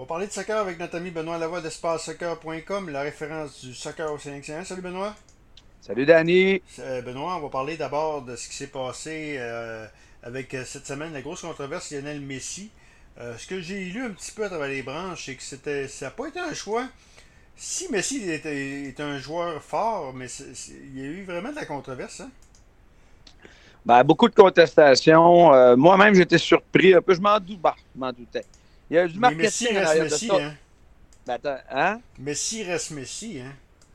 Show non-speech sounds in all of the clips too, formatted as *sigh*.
va parler de soccer avec notre ami Benoît Lavoie d'EspaceSoccer.com, la référence du soccer au Sénégal. Salut Benoît. Salut Danny. Euh, Benoît, on va parler d'abord de ce qui s'est passé euh, avec euh, cette semaine, la grosse controverse Lionel Messi. ce que j'ai lu un petit peu à travers les branches, c'est que c'était, ça n'a pas été un choix. Si Messi est, un joueur fort, mais il y a eu vraiment de la controverse. Hein? Ben, beaucoup de contestations. moi-même, j'étais surpris un peu. Je m'en, bah, m'en doutais. Il y a du marketing Messi reste Messi, hein? Ben, hein? Messi reste Messi, hein?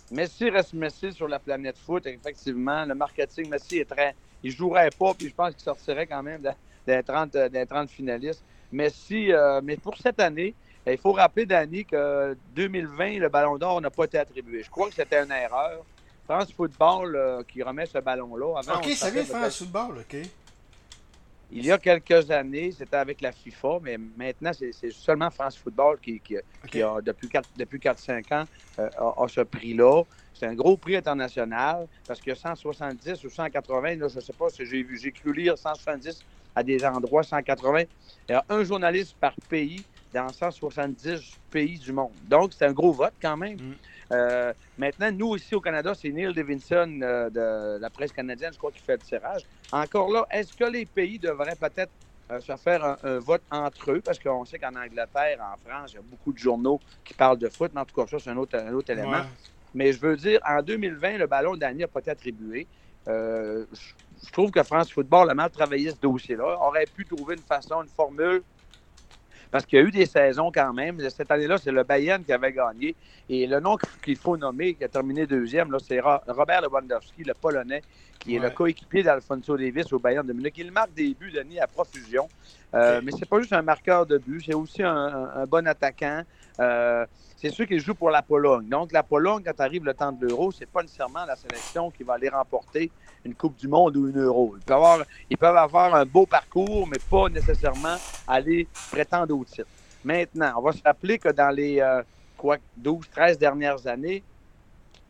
Messi reste Messi sur la planète foot, effectivement. Le marketing, Messi est très. Il jouerait pas, puis je pense qu'il sortirait quand même des 30, 30 finalistes. Messi, euh, mais pour cette année, il faut rappeler, Danny, que 2020, le Ballon d'Or n'a pas été attribué. Je crois que c'était une erreur. France Football euh, qui remet ce ballon-là. OK, ça vient France Football, OK. Il y a quelques années, c'était avec la FIFA, mais maintenant, c'est seulement France Football qui, a, depuis 4-5 depuis ans, euh, a, ce prix-là. C'est un gros prix international parce qu'il y a 170 ou 180, là, je ne sais pas si j'ai vu, j'ai cru lire 170 à des endroits, 180. Il y a un journaliste par pays dans 170 pays du monde. Donc, c'est un gros vote quand même. Mm. Euh, maintenant, nous, ici au Canada, c'est Neil Davidson euh, de la presse canadienne, je crois, qui fait le tirage. Encore là, est-ce que les pays devraient peut-être euh, se faire un, vote entre eux? Parce qu'on sait qu'en Angleterre, en France, il y a beaucoup de journaux qui parlent de foot, mais en tout cas, ça, c'est un autre, autre élément. Mais je veux dire, en 2020, le ballon d'année n'a pas été attribué. je trouve que France Football a mal travaillé ce dossier-là. aurait pu trouver une façon, une formule parce qu'il y a eu des saisons quand même. Cette année-là, c'est le Bayern qui avait gagné. Et le nom qu'il faut nommer, qui a terminé deuxième, c'est Robert Lewandowski, le Polonais, qui est le coéquipier d'Alfonso Davis au Bayern de Munich. Il marque des buts, Denis, à profusion. Euh, mais c'est pas juste un marqueur de but, c'est aussi un, bon attaquant. Euh, c'est sûr qu'il joue pour la Pologne. Donc, la Pologne, quand arrive le temps de l'Euro, c'est pas nécessairement la sélection qui va aller remporter une Coupe du Monde ou une Euro. Ils peuvent avoir, ils peuvent avoir un beau parcours, mais pas nécessairement aller prétendre au titre. Maintenant, on va se rappeler que dans les euh, quoi, 12, 13 dernières années,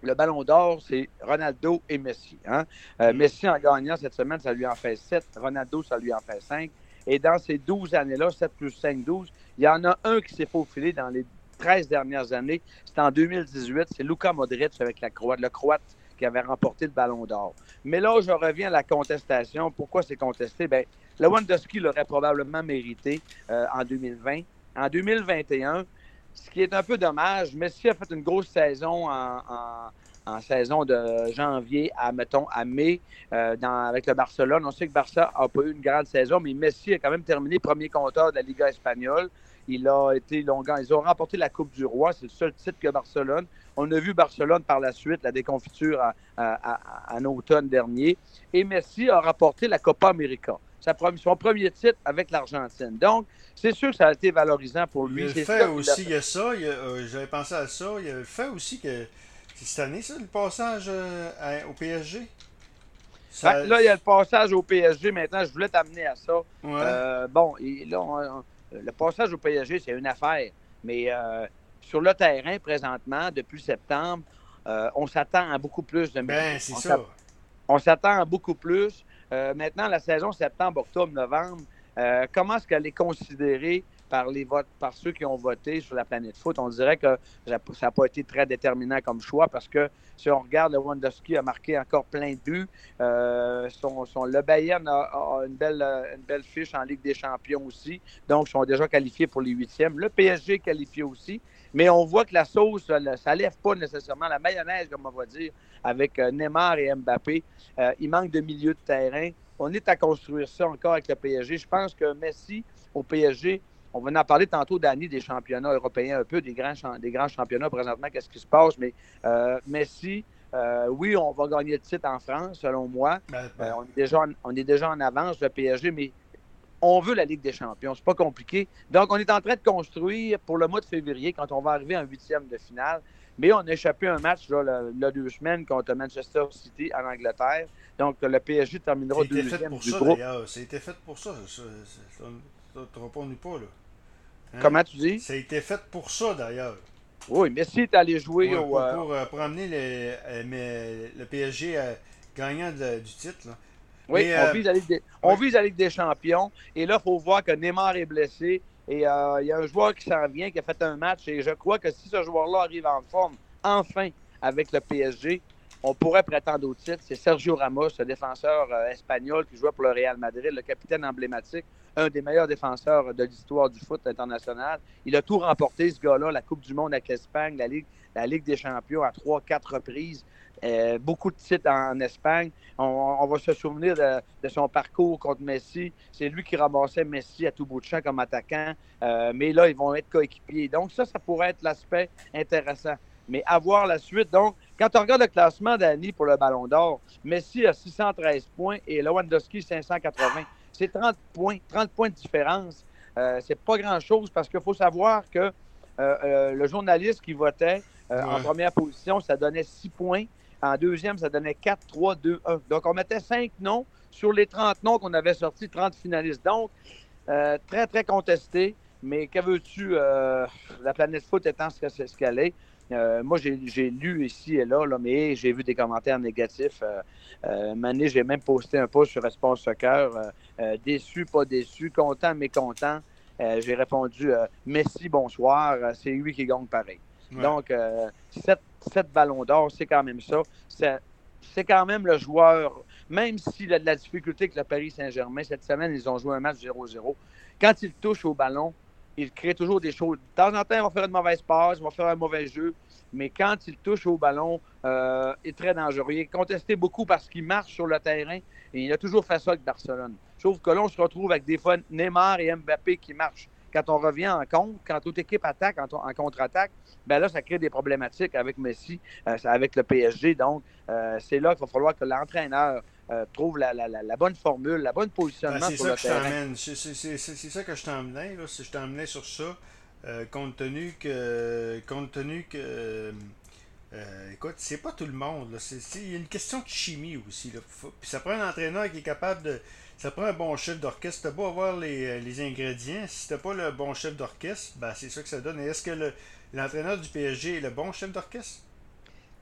le ballon d'or, c'est Ronaldo et Messi. Hein? Euh, mm. Messi, en gagnant cette semaine, ça lui en fait 7. Ronaldo, ça lui en fait 5. Et dans ces 12 années-là, 7 plus 5, 12, il y en a un qui s'est faufilé dans les 13 dernières années. C'était en 2018. C'est Luka Modric avec la Croate, le Croate qui avait remporté le Ballon d'Or. Mais là, je reviens à la contestation. Pourquoi c'est contesté? Bien, Lewandowski l'aurait probablement mérité euh, en 2020. En 2021, ce qui est un peu dommage, Messi a fait une grosse saison en, saison de janvier à, mettons, à mai euh, avec le Barcelone. On sait que Barça n'a pas eu une grande saison, mais Messi a quand même terminé premier compteur de la Liga espagnole. Il a été longuement. Ils ont remporté la Coupe du Roi. C'est le seul titre que Barcelone. On a vu Barcelone par la suite, la déconfiture en automne dernier. Et Messi a remporté la Copa América. Son premier titre avec l'Argentine. Donc, c'est sûr que ça a été valorisant pour lui. Il y a le fait aussi, il y a ça, euh, j'avais pensé à ça, il y a le fait aussi que c'est cette année, ça, le passage euh, au PSG. Là, il y a le passage au PSG. Maintenant, je voulais t'amener à ça. Euh, bon, et là, le passage au PSG, c'est une affaire. Mais euh, sur le terrain, présentement, depuis septembre, euh, on s'attend à beaucoup plus de Ben, c'est ça. On s'attend à beaucoup plus. Euh, maintenant, la saison septembre, octobre, novembre, comment est-ce qu'elle est considérée par ceux qui ont voté sur la planète foot. On dirait que ça n'a pas été très déterminant comme choix parce que si on regarde, Lewandowski a marqué encore plein de buts. Euh, son, le Bayern a, une, belle, une belle fiche en Ligue des Champions aussi. Donc, ils sont déjà qualifiés pour les huitièmes. Le PSG est qualifié aussi. Mais on voit que la sauce, ça ne lève pas nécessairement la mayonnaise, comme on va dire, avec euh, Neymar et Mbappé. Euh, il manque de milieu de terrain. On est à construire ça encore avec le PSG. Je pense que Messi, au PSG, on va en parler tantôt, Dani, des championnats européens, un peu, des grands, des grands championnats présentement, qu'est-ce qui se passe. Mais euh, Messi, euh, oui, on va gagner le titre en France, selon moi. Ben, ben. Euh, on, est déjà en, on est déjà en avance, le PSG, mais on veut la Ligue des champions. C'est pas compliqué. Donc, on est en train de construire pour le mois de février, quand on va arriver en huitième de finale. Mais on a échappé un match là, le, deux semaines contre Manchester City en Angleterre. Donc, le PSG terminera deuxième du ça, groupe. C'était fait pour ça. Ça ne te pas, là. Hein? Comment tu dis? Ça a été fait pour ça, d'ailleurs. Oui, Messi est allé jouer au. Euh, pour, pour, amener euh, le PSG gagnant du titre. Oui, on, vise la Ligue des, on vise la Ligue des Champions. Et là, il faut voir que Neymar est blessé. Et euh, il y a un joueur qui s'en vient, qui a fait un match. Et je crois que si ce joueur-là arrive en forme, enfin, avec le PSG, on pourrait prétendre au titre. C'est Sergio Ramos, ce défenseur euh, espagnol qui jouait pour le Real Madrid, le capitaine emblématique, un des meilleurs défenseurs de l'histoire du foot international. Il a tout remporté, ce gars-là, la Coupe du Monde avec l'Espagne, la Ligue, la Ligue des champions à trois, quatre reprises. Euh, beaucoup de titres en, Espagne. On, va se souvenir de, son parcours contre Messi. C'est lui qui ramassait Messi à tout bout de champ comme attaquant. Euh, mais là, ils vont être coéquipiers. Donc ça, ça pourrait être l'aspect intéressant. Mais avoir la suite, donc, quand on regarde le classement d'Annie pour le Ballon d'Or, Messi a 613 points et Lewandowski 580. C'est 30 points, 30 points de différence. Euh, c'est pas grand-chose parce qu'il faut savoir que le journaliste qui votait en première position, ça donnait 6 points. En deuxième, ça donnait 4, 3, 2, 1. Donc, on mettait 5 noms sur les 30 noms qu'on avait sortis, 30 finalistes. Donc, euh, très, très contesté. Mais que veux-tu, euh, la planète foot étant ce qu'elle est. Euh, moi, j'ai lu ici et là, là mais j'ai vu des commentaires négatifs. Euh, Mané, j'ai même posté un post sur Espace Soccer. déçu, pas déçu, content, mécontent. j'ai répondu Messi, bonsoir. C'est lui qui gagne pareil. Donc, cette sept ballons d'or, c'est quand même ça. C'est quand même le joueur, même s'il a de la difficulté avec le Paris Saint-Germain, cette semaine, ils ont joué un match 0-0. Quand il touche au ballon, il crée toujours des choses. De temps en temps, il va faire une mauvaise passe, il va faire un mauvais jeu, mais quand il touche au ballon, euh, il est très dangereux. Il est contesté beaucoup parce qu'il marche sur le terrain et il a toujours fait ça avec Barcelone. Sauf que là, on se retrouve avec des fois Neymar et Mbappé qui marchent. Quand on revient en contre, quand toute équipe attaque en, contre-attaque, ben là, ça crée des problématiques avec Messi, euh, avec le PSG. Donc, euh, c'est là qu'il va falloir que l'entraîneur euh, trouve la, bonne formule, la bonne positionnement ben, sur le terrain. C'est ça que je t'emmenais. Je t'emmenais sur ça, compte tenu que, compte tenu que écoute, c'est pas tout le monde. Il y a une question de chimie aussi. Puis ça prend un entraîneur qui est capable de, ça prend un bon chef d'orchestre. T'as beau avoir les, euh, les ingrédients, si t'as pas le bon chef d'orchestre, ben c'est ça que ça donne. Est-ce que l'entraîneur du PSG est le bon chef d'orchestre?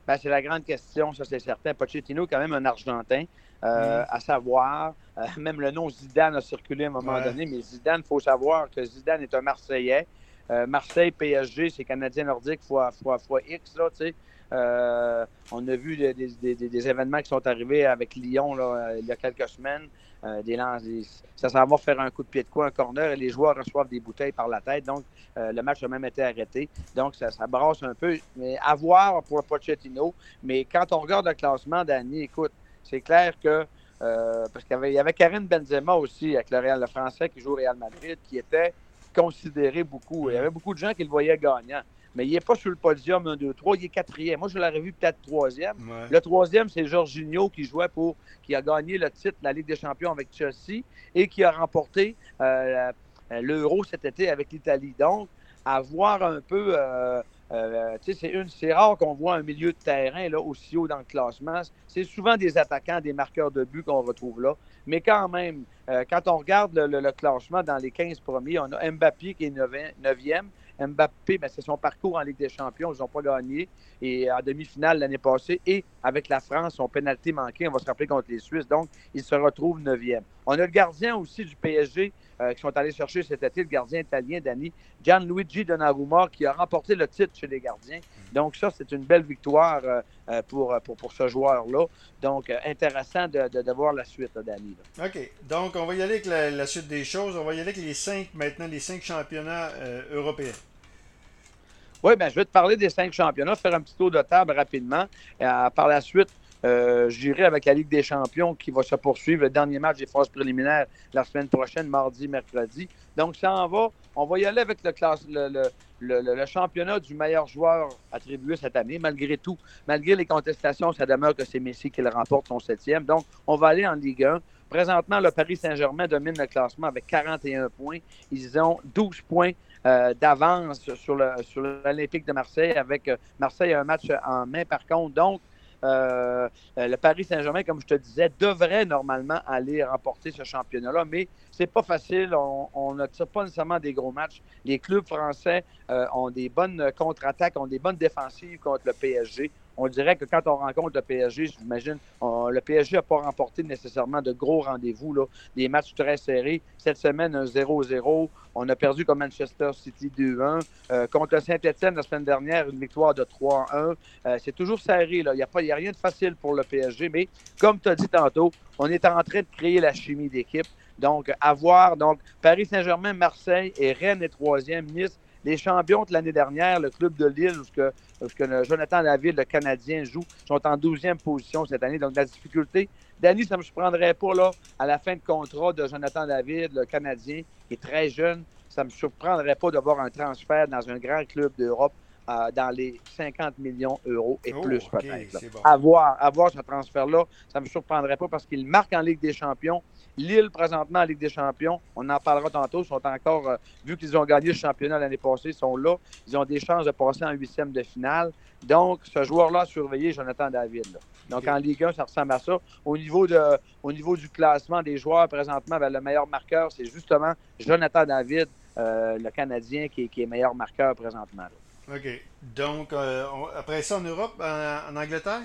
Ben, c'est la grande question, ça c'est certain. Pochettino, quand même un Argentin, euh, à savoir, euh, *laughs* même le nom Zidane a circulé à un moment donné, mais Zidane, il faut savoir que Zidane est un Marseillais. Marseille, PSG, c'est Canadien nordique fois, fois, fois X, là, tu sais. on a vu des, des, des, événements qui sont arrivés avec Lyon là, il y a quelques semaines. Euh, des lances, ça s'en va faire un coup de pied de quoi, un corner, et les joueurs reçoivent des bouteilles par la tête. Donc, euh, le match a même été arrêté. Donc, ça, ça brasse un peu. Mais à voir pour Pochettino. Mais quand on regarde le classement, Danny, écoute, c'est clair que. Euh, parce qu'il y, avait Karim Benzema aussi, avec le Real le Français qui joue au Real Madrid, qui était considéré beaucoup. Il y avait beaucoup de gens qui le voyaient gagnant mais il n'est pas sur le podium 1, 2, 3, il est quatrième. Moi, je l'aurais vu peut-être troisième. Le troisième, c'est Jorginho qui jouait pour, qui a gagné le titre de la Ligue des Champions avec Chelsea et qui a remporté euh, l'Euro cet été avec l'Italie. Donc, à voir un peu, euh, euh, c'est rare qu'on voit un milieu de terrain là, aussi haut dans le classement. C'est souvent des attaquants, des marqueurs de but qu'on retrouve là. Mais quand même, quand on regarde le, classement dans les 15 premiers, on a Mbappé qui est 9e, Mbappé, ben, c'est son parcours en Ligue des Champions. Ils n'ont pas gagné. Et en demi-finale l'année passée, et avec la France, son pénalité manqué, on va se rappeler contre les Suisses. Donc, il se retrouve neuvième. On a le gardien aussi du PSG euh, qui sont allés chercher cet été, le gardien italien, Dani, Gianluigi Donnarumma, qui a remporté le titre chez les gardiens. Donc, ça, c'est une belle victoire euh, euh, pour, pour, ce joueur-là. Donc, intéressant de, de, voir la suite, Dani. OK. Donc, on va y aller avec la, suite des choses. On va y aller avec les cinq, maintenant, les cinq championnats européens. Oui, bien, je vais te parler des cinq championnats, faire un petit tour de table rapidement. par la suite, euh, J'irai avec la Ligue des champions qui va se poursuivre. Le dernier match des phases préliminaires la semaine prochaine, mardi, mercredi. Donc, ça en va. On va y aller avec le, classe, le, le, championnat du meilleur joueur attribué cette année. Malgré tout, malgré les contestations, ça demeure que c'est Messi qui le remporte son septième. Donc, on va aller en Ligue 1. Présentement, le Paris Saint-Germain domine le classement avec 41 points. Ils ont 12 points euh, d'avance sur l'Olympique de Marseille avec euh, Marseille a un match en main par contre. Donc, le Paris Saint-Germain, comme je te disais, devrait normalement aller remporter ce championnat-là, mais c'est pas facile. On tire pas nécessairement des gros matchs. Les clubs français euh, ont des bonnes contre-attaques, ont des bonnes défensives contre le PSG on dirait que quand on rencontre le PSG, j'imagine, le PSG n'a pas remporté nécessairement de gros rendez-vous, des matchs très serrés. Cette semaine, un 0-0. On a perdu comme Manchester City 2-1. Euh, contre Saint-Etienne la semaine dernière, une victoire de 3-1. Euh, c'est toujours serré. Il n'y a, a rien de facile pour le PSG. Mais comme tu as dit tantôt, on est en train de créer la chimie d'équipe. Donc, à voir. Donc, Paris Saint-Germain, Marseille et Rennes est troisième. Nice les champions de l'année dernière, le club de Lille, où, que, Jonathan David, le Canadien, joue, sont en 12e position cette année. Donc, la difficulté. Danny, ça ne me surprendrait pas, là, à la fin de contrat de Jonathan David, le Canadien, qui est très jeune, ça ne me surprendrait pas d'avoir un transfert dans un grand club d'Europe euh, dans les 50 millions d'euros et oh, plus, peut-être. Ce transfert-là, ça ne me surprendrait pas parce qu'il marque en Ligue des Champions. Lille, présentement, en Ligue des Champions, on en parlera tantôt, sont encore, euh, vu qu'ils ont gagné le championnat l'année passée, ils sont là. Ils ont des chances de passer en huitième de finale. Donc, ce joueur-là a surveillé Jonathan David. Donc, en Ligue 1, ça ressemble à ça. Au niveau, de, au niveau du classement des joueurs, présentement, ben, le meilleur marqueur, c'est justement Jonathan David, euh, le Canadien, qui, est meilleur marqueur présentement. OK. Donc, euh, après ça, en Europe, en Angleterre?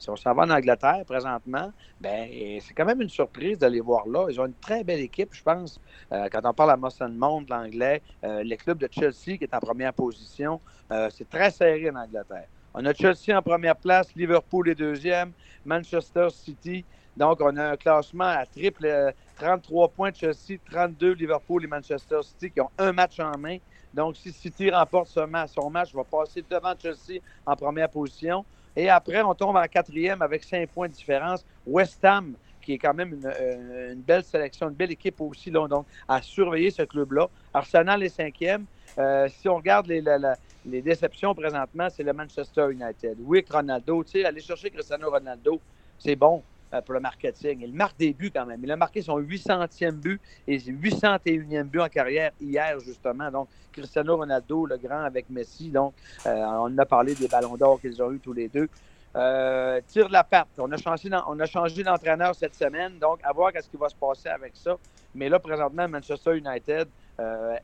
Si on s'en va en Angleterre présentement, ben c'est quand même une surprise de les voir là. Ils ont une très belle équipe, je pense. Euh, quand on parle à Mosson Monde, l'anglais, euh, le de Chelsea qui est en première position, euh, c'est très serré en Angleterre. On a Chelsea en première place, Liverpool est deuxième, Manchester City. Donc, on a un classement à triple, 33 points de Chelsea, 32 Liverpool et Manchester City qui ont un match en main. Donc, si City remporte son match, match va passer devant Chelsea en première position. Et après, on tombe en quatrième avec cinq points de différence. West Ham, qui est quand même une, euh, belle sélection, une belle équipe aussi, donc à surveiller ce club-là. Arsenal est cinquième. Euh, si on regarde les, déceptions présentement, c'est le Manchester United. Oui, Ronaldo, tu sais, aller chercher Cristiano Ronaldo, c'est bon. Euh, pour le marketing. Il marque des buts quand même. Il a marqué son 800e but et 801e but en carrière hier, justement. Donc, Cristiano Ronaldo, le grand avec Messi. Donc, euh, on a parlé des ballons d'or qu'ils ont eu tous les deux. Euh, tire de la patte. On a changé, changé d'entraîneur cette semaine, donc à voir ce qui va se passer avec ça. Mais là, présentement, Manchester United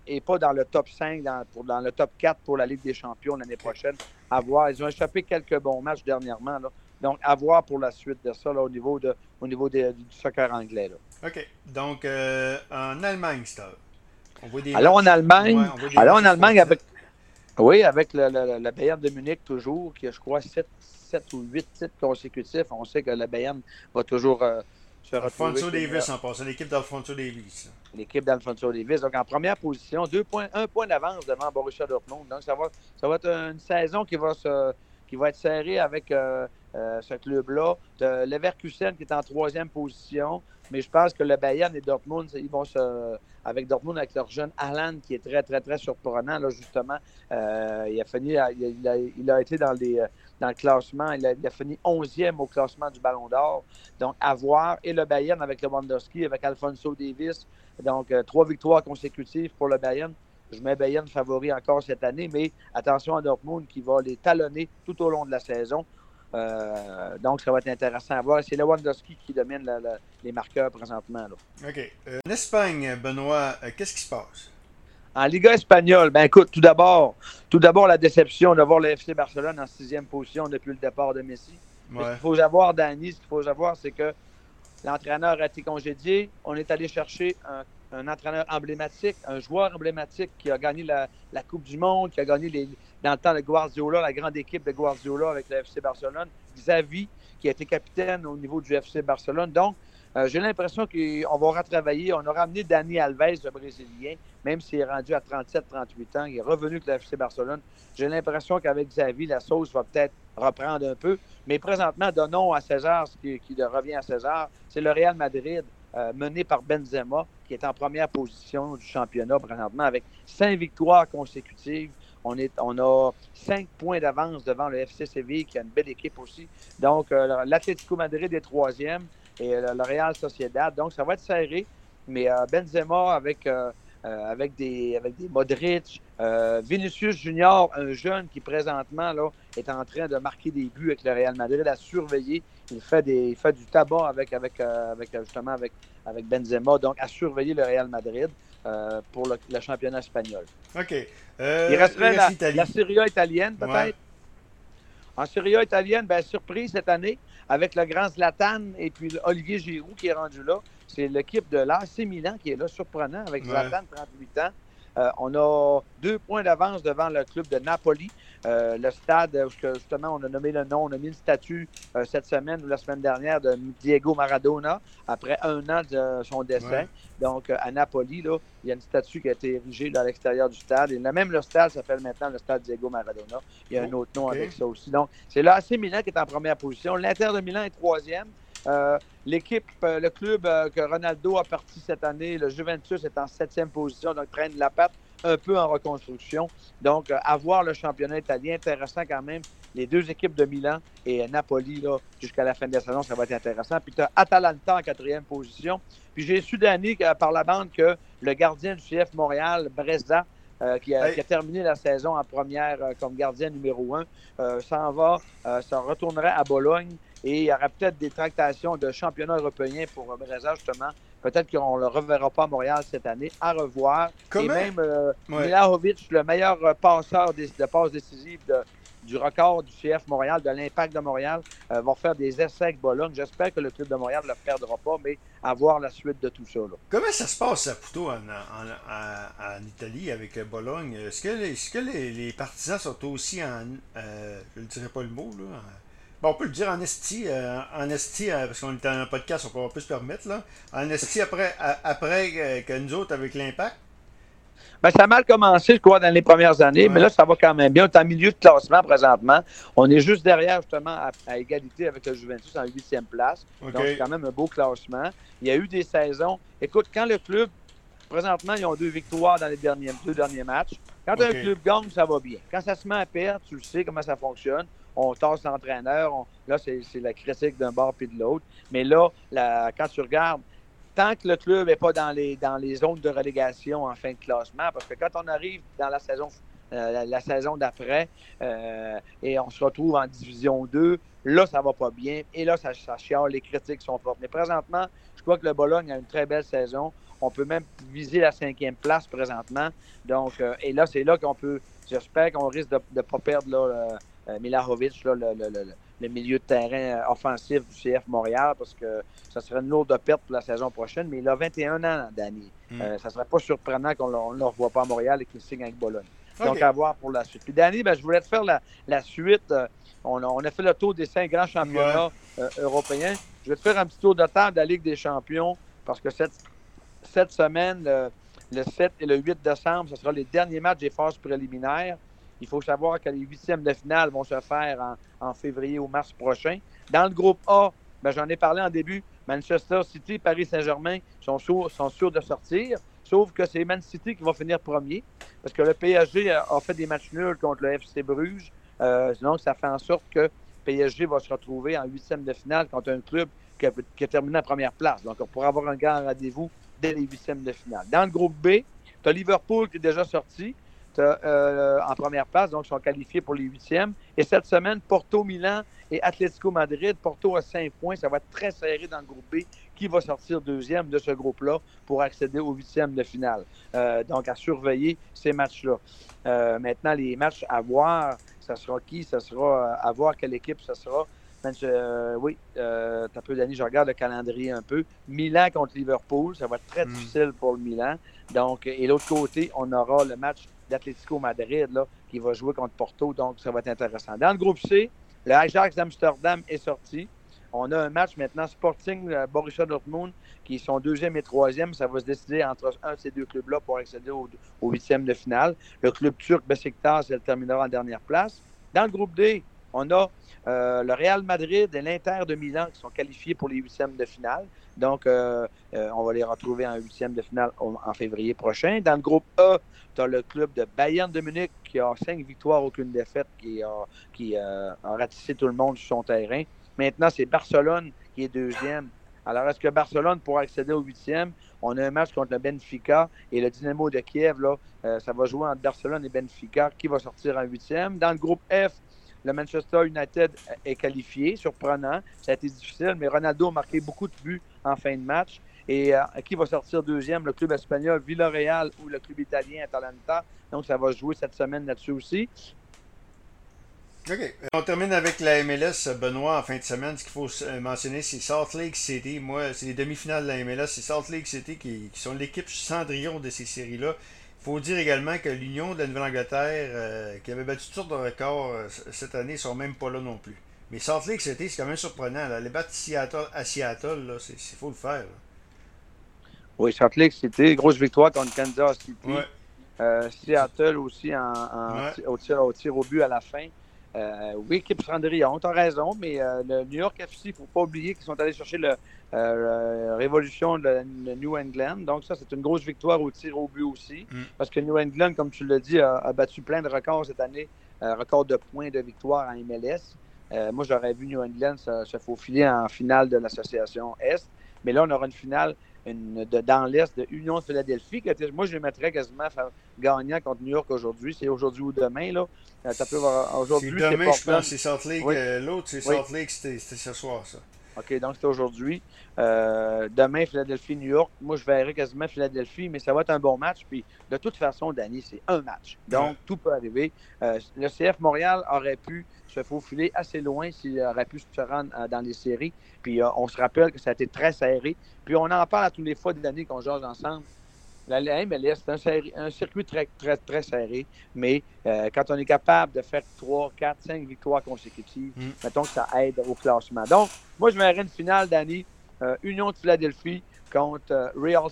n'est pas dans le top 5, dans, pour, dans le top 4 pour la Ligue des Champions l'année prochaine. À voir. Ils ont échappé quelques bons matchs dernièrement. Là. Donc, à voir pour la suite de ça au niveau, de, au niveau du soccer anglais. OK. Donc, euh, en Allemagne, c'est On voit des Alors, en Allemagne, alors en Allemagne avec, oui, avec le, le, Bayern de Munich toujours, qui a, je crois, 7, ou 8 titres consécutifs. On sait que le Bayern va toujours euh, se retrouver. Alfonso Davis en passant, l'équipe d'Alfonso Davis. L'équipe d'Alfonso Davis. Donc, en première position, deux points, un point d'avance devant Borussia Dortmund. Donc, ça va, ça va être une saison qui va se qui va être serrée avec euh, euh, ce club-là. Leverkusen qui est en troisième position. Mais je pense que le Bayern et Dortmund, ils vont se. Avec Dortmund, avec leur jeune Alan, qui est très, très, très surprenant, là, justement. Euh, il, a fini, il, a, été dans, les, dans le classement. Il a, fini 11e au classement du Ballon d'Or. Donc, à voir. Et le Bayern avec le Lewandowski, avec Alfonso Davis. Donc, euh, trois victoires consécutives pour le Bayern. Je mets Bayern favori encore cette année, mais attention à Dortmund qui va les talonner tout au long de la saison. Euh, donc, ça va être intéressant à voir. C'est Lewandowski qui domine les marqueurs présentement. OK. Euh, en Espagne, Benoît, euh, qu'est-ce qui se passe? En Liga espagnole, ben écoute, tout d'abord, tout d'abord la déception de voir le FC Barcelone en sixième position depuis le départ de Messi. Ce qu'il faut savoir, Dani, ce qu'il faut savoir, c'est que l'entraîneur a été congédié. On est allé chercher un un entraîneur emblématique, un joueur emblématique qui a gagné la, Coupe du Monde, qui a gagné les, dans le temps de Guardiola, la grande équipe de Guardiola avec le FC Barcelone, Xavi, qui a été capitaine au niveau du FC Barcelone. Donc, euh, j'ai l'impression qu'on va retravailler. On a ramené Dani Alves, le Brésilien, même s'il est rendu à 37-38 ans, il est revenu avec le FC Barcelone. J'ai l'impression qu'avec Xavi, la sauce va peut-être reprendre un peu. Mais présentement, donnons à César ce qui, qui revient à César. C'est le Real Madrid. Euh, mené par Benzema, qui est en première position du championnat présentement avec cinq victoires consécutives. On, est, on a cinq points d'avance devant le FC Séville, qui a une belle équipe aussi. Donc, euh, l'Atlético Madrid est troisième et euh, le Real Sociedad. Donc, ça va être serré. Mais Benzema avec euh, avec, des, avec des Modric. Euh, Vinicius Junior, un jeune qui présentement là, est en train de marquer des buts avec le Real Madrid, à surveiller. Il fait, des, fait du tabac avec, avec, euh, avec justement avec, avec Benzema. Donc, à surveiller le Real Madrid pour le, championnat espagnol. OK. il resterait la, la, Serie A italienne, peut-être? En Serie A italienne, bien, surprise cette année avec le grand Zlatan et puis Olivier Giroud qui est rendu là. C'est l'équipe de l'AC Milan qui est là, surprenant, avec Zlatan, 38 ans. Euh, on a deux points d'avance devant le club de Napoli. Euh, le stade, où justement, on a nommé le nom, on a mis une statue euh, cette semaine ou la semaine dernière de Diego Maradona après un an de son décès. Donc, à Napoli, là, il y a une statue qui a été érigée à l'extérieur du stade. Et même le stade s'appelle maintenant le stade Diego Maradona. Il y a un oh, autre nom avec ça aussi. Donc, c'est l'AC Milan qui est en première position. L'Inter de Milan est troisième. L'équipe, le club que Ronaldo a parti cette année, le Juventus, est en septième position, donc traîne la patte un peu en reconstruction. Donc, avoir le championnat italien, intéressant quand même. Les deux équipes de Milan et Napoli, jusqu'à la fin de la saison, ça va être intéressant. Puis tu as Atalanta en quatrième position. Puis j'ai su, Danny, par la bande, que le gardien du CF Montréal, Breza, euh, qui, a, terminé la saison en première euh, comme gardien numéro un, euh, s'en va, ça retournerait à Bologne et il y aura peut-être des tractations de championnat européen pour Breza, justement, Peut-être qu'on ne le reverra pas à Montréal cette année. À revoir. Et même euh, le meilleur euh, passeur de, de passes décisives du record du CF Montréal, de l'Impact de Montréal, euh, va faire des essais avec Bologne. J'espère que le club de Montréal ne le perdra pas, mais à voir la suite de tout ça. Comment ça se passe à Puto en, Italie avec Bologne? Est-ce que, les, partisans sont aussi en. je ne dirais pas le mot, là on peut le dire en esti, euh, en esti euh, parce qu'on est en podcast, on peut se permettre, là. En esti après, après euh, que nous autres avec l'impact. Ben, ça a mal commencé, je crois, dans les premières années, mais là, ça va quand même bien. On est en milieu de classement présentement. On est juste derrière, justement, à, égalité avec le Juventus en huitième place. Donc, c'est quand même un beau classement. Il y a eu des saisons. Écoute, quand le club, présentement, ils ont deux victoires dans les derniers, deux derniers matchs. Quand un club gagne, ça va bien. Quand ça se met à perdre, tu le sais comment ça fonctionne on tasse l'entraîneur. Là, c'est la critique d'un bord puis de l'autre. Mais là, quand tu regardes, tant que le club n'est pas dans les, dans les zones de relégation en fin de classement, parce que quand on arrive dans la saison, euh, la, saison d'après euh, et on se retrouve en division 2, là, ça va pas bien. Et là, ça, ça les critiques sont fortes. Mais présentement, je crois que le Bologne a une très belle saison. On peut même viser la cinquième place présentement. Donc, euh, et là, c'est là qu'on peut, j'espère qu'on risque de ne pas perdre là, euh, Milarovic, le, milieu de terrain euh, offensif du CF Montréal, parce que ça serait une lourde perte pour la saison prochaine. Mais il a 21 ans, Danny. Euh, ça ne serait pas surprenant qu'on ne le revoie pas à Montréal et qu'il signe avec Bologne. Donc, à voir pour la suite. Puis, Danny, ben, je voulais te faire la, suite. On a, fait le tour des cinq grands championnats européens. Je vais te faire un petit tour de table de la Ligue des champions parce que cette, cette semaine, le 7 et le 8 décembre, ce sera les derniers matchs des phases préliminaires. Il faut savoir que les huitièmes de finale vont se faire en, février ou mars prochain. Dans le groupe A, ben, j'en ai parlé en début, Manchester City, Paris Saint-Germain sont sûrs, de sortir. Sauf que c'est Man City qui va finir premier. Parce que le PSG a, fait des matchs nuls contre le FC Bruges. Euh, donc, ça fait en sorte que PSG va se retrouver en huitième de finale contre un club qui a, terminé en première place. Donc, on pourra avoir un grand rendez-vous dès les huitièmes de finale. Dans le groupe B, tu Liverpool qui est déjà sorti. Euh, en première place, donc ils sont qualifiés pour les huitièmes. Et cette semaine, Porto, Milan et Atlético Madrid. Porto a cinq points. Ça va être très serré dans le groupe B. Qui va sortir deuxième de ce groupe-là pour accéder aux huitièmes de finale? Euh, donc, à surveiller ces matchs-là. Euh, maintenant, les matchs à voir, ça sera qui? Ça sera à voir quelle équipe ça sera. oui, euh, as peu d'années, je regarde le calendrier un peu. Milan contre Liverpool, ça va être très hmm. difficile pour le Milan. Donc, et l'autre côté, on aura le match d'Atlético Madrid là, qui va jouer contre Porto, donc ça va être intéressant. Dans le groupe C, le Ajax d'Amsterdam est sorti. On a un match maintenant Sporting euh, Borussia Dortmund qui sont deuxième et troisième. Ça va se décider entre un de ces deux clubs-là pour accéder au, huitième de finale. Le club turc Besiktas, elle terminera en dernière place. Dans le groupe D, on a euh, le Real Madrid et l'Inter de Milan qui sont qualifiés pour les huitièmes de finale. Donc, euh, euh, on va les retrouver en huitième de finale en février prochain. Dans le groupe A, tu as le club de Bayern de Munich qui a cinq victoires, aucune défaite, qui a, qui, a ratissé tout le monde sur son terrain. Maintenant, c'est Barcelone qui est deuxième. Alors, est-ce que Barcelone pourra accéder au huitième? On a un match contre le Benfica et le Dynamo de Kiev. Là, ça va jouer entre Barcelone et Benfica. Qui va sortir en huitième? Dans le groupe F, le Manchester United est qualifié, surprenant. Ça a été difficile, mais Ronaldo a marqué beaucoup de buts en fin de match. Et qui va sortir deuxième, le club espagnol Villarreal ou le club italien Atalanta. Donc, ça va jouer cette semaine là-dessus aussi. OK. On termine avec la MLS, Benoît, en fin de semaine. Ce qu'il faut mentionner, c'est Salt Lake City. Moi, c'est les demi-finales de la MLS. C'est Salt Lake City qui, sont l'équipe cendrillon de ces séries-là. Il faut dire également que l'Union de la Nouvelle-Angleterre, euh, qui avait battu toutes sortes de records euh, cette année, sont même pas là non plus. Mais Salt Lake City, c'est quand même surprenant. Là. Les battre Seattle, à Seattle, il faut le faire. Oui, Salt Lake City, grosse victoire contre Kansas City. Euh, Seattle aussi en, au, tir, au tir au but à la fin. Euh, oui, équipe Cendrillon, tu as raison, mais euh, le New York FC, il ne faut pas oublier qu'ils sont allés chercher le, euh, Révolution de, New England. Donc, ça, c'est une grosse victoire au tir au but aussi. Mm. Parce que New England, comme tu l'as dit, a, battu plein de records cette année, record de points de victoire en MLS. moi, j'aurais vu New England se, faufiler en finale de l'association Est. Mais là, on aura une finale de, dans l'Est de Union de Philadelphie. Que, moi, je les mettrais quasiment gagnant contre New York aujourd'hui. C'est aujourd'hui ou demain. Là. Euh, aujourd'hui, c'est demain, je pense. C'est Salt Lake. Euh, l'autre, c'est Salt Lake. C'était ce soir, ça. OK, donc c'est aujourd'hui. Euh, demain, Philadelphie-New York. Moi, je verrai quasiment Philadelphie, mais ça va être un bon match. Puis, de toute façon, Danny, c'est un match. Donc, tout peut arriver. le CF Montréal aurait pu se faufiler assez loin s'il aurait pu se rendre dans les séries. Puis, on se rappelle que ça a été très serré. Puis, on en parle à tous les fois de l'année qu'on joue ensemble. La MLS, c'est un, circuit très, très, très serré, mais euh, quand on est capable de faire 3, 4, 5 victoires consécutives, mm. mettons que ça aide au classement. Donc, moi, je verrais une finale d'année euh, Union de Philadelphie contre euh, Real,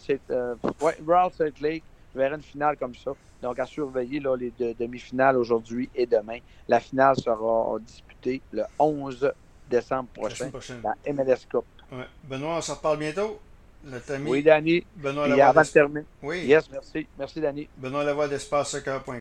Salt, Lake. Verrais une finale comme ça. Donc, à surveiller là, les demi-finales aujourd'hui et demain. La finale sera disputée le 11 décembre prochain, la MLS Cup. Benoît, on se reparle bientôt. Oui, Danny. Benoît Lavoie. avant de terminer. Oui. Yes, merci. Merci, Danny. Benoît Lavoie d'EspaceSoccer.com.